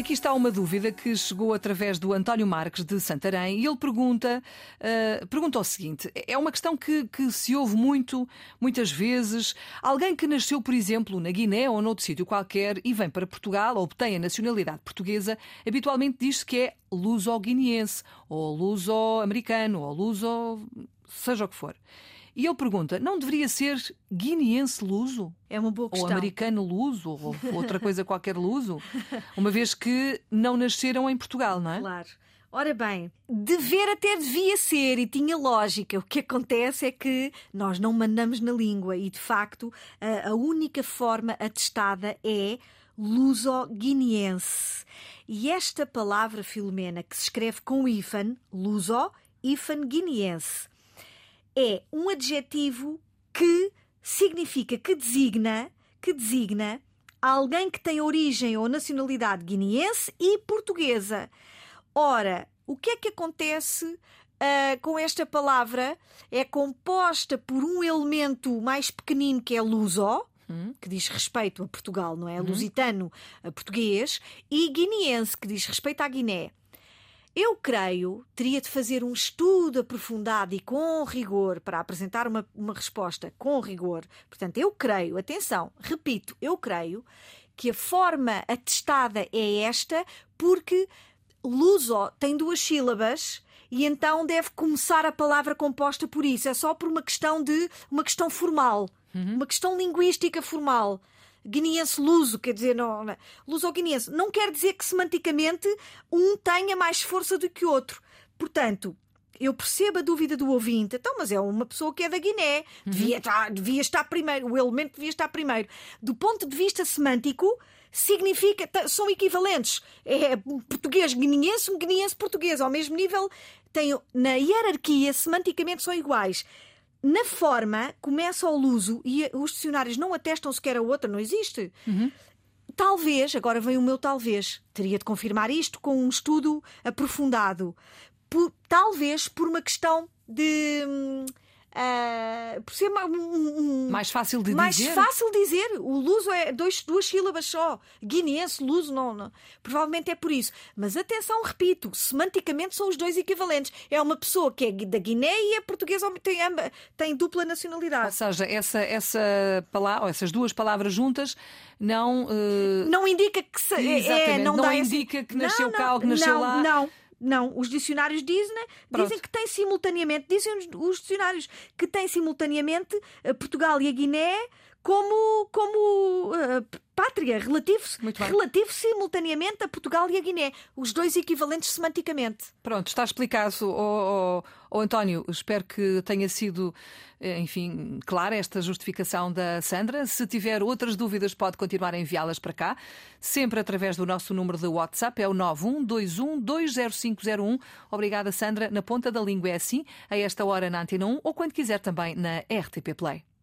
aqui está uma dúvida que chegou através do António Marques de Santarém e ele pergunta, uh, pergunta o seguinte: é uma questão que, que se ouve muito, muitas vezes. Alguém que nasceu, por exemplo, na Guiné ou noutro sítio qualquer e vem para Portugal obtém a nacionalidade portuguesa, habitualmente diz-se que é luso-guineense ou luso-americano ou luso. seja o que for. E ele pergunta: não deveria ser guineense luso? É uma boa questão. Ou americano luso? Ou outra coisa qualquer luso? Uma vez que não nasceram em Portugal, não é? Claro. Ora bem, dever até devia ser e tinha lógica. O que acontece é que nós não mandamos na língua e, de facto, a, única forma atestada é luso-guineense. E esta palavra, Filomena, que se escreve com hífen, luso, hífen guineense, é um adjetivo que significa que designa, que designa alguém que tem origem ou nacionalidade guineense e portuguesa. Ora, o que é que acontece uh, com esta palavra? É composta por um elemento mais pequenino que é luso, hum. que diz respeito a Portugal, não é? Uhum. Lusitano a português, e guineense, que diz respeito à Guiné. Eu creio, teria de fazer um estudo aprofundado e com rigor para apresentar uma, uma resposta com rigor. Portanto, eu creio, atenção, repito, eu creio que a forma atestada é esta, porque luso tem duas sílabas e então deve começar a palavra composta por isso. É só por uma questão de uma questão formal, uhum. uma questão linguística formal guineense luso, quer dizer, não, não, luso-guineense, não quer dizer que semanticamente um tenha mais força do que o outro. Portanto, eu percebo a dúvida do ouvinte, então, mas é uma pessoa que é da Guiné, uhum. devia, estar, devia estar primeiro, o elemento devia estar primeiro. Do ponto de vista semântico, significa, são equivalentes. É português guineense, um guineense português, ao mesmo nível, tem, na hierarquia, semanticamente são iguais na forma, começa ao luso e os dicionários não atestam sequer a outra, não existe. Uhum. Talvez, agora vem o meu talvez, teria de confirmar isto com um estudo aprofundado. Por, talvez por uma questão de. Hum, Uh, por ser um, um, mais fácil de mais dizer. Mais fácil dizer. O luso é dois, duas sílabas só. Guineense, luso, não, não. Provavelmente é por isso. Mas atenção, repito, semanticamente são os dois equivalentes. É uma pessoa que é da Guiné e é portuguesa, tem, tem dupla nacionalidade. Ou seja, essa, essa palavra, essas duas palavras juntas não. Uh... Não indica que se, é, não, não indica que nasceu não, cá ou que nasceu não, lá. Não, não, os dicionários dizem, dizem que tem simultaneamente, dizem os dicionários que tem simultaneamente eh, Portugal e a Guiné como, como uh, pátria, relativo, relativo simultaneamente a Portugal e a Guiné, os dois equivalentes semanticamente. Pronto, está explicado, oh, oh, oh, António. Espero que tenha sido, eh, enfim, clara esta justificação da Sandra. Se tiver outras dúvidas, pode continuar a enviá-las para cá, sempre através do nosso número de WhatsApp, é o 912120501. Obrigada, Sandra. Na ponta da língua é assim, a esta hora na Antena 1 ou quando quiser também na RTP Play.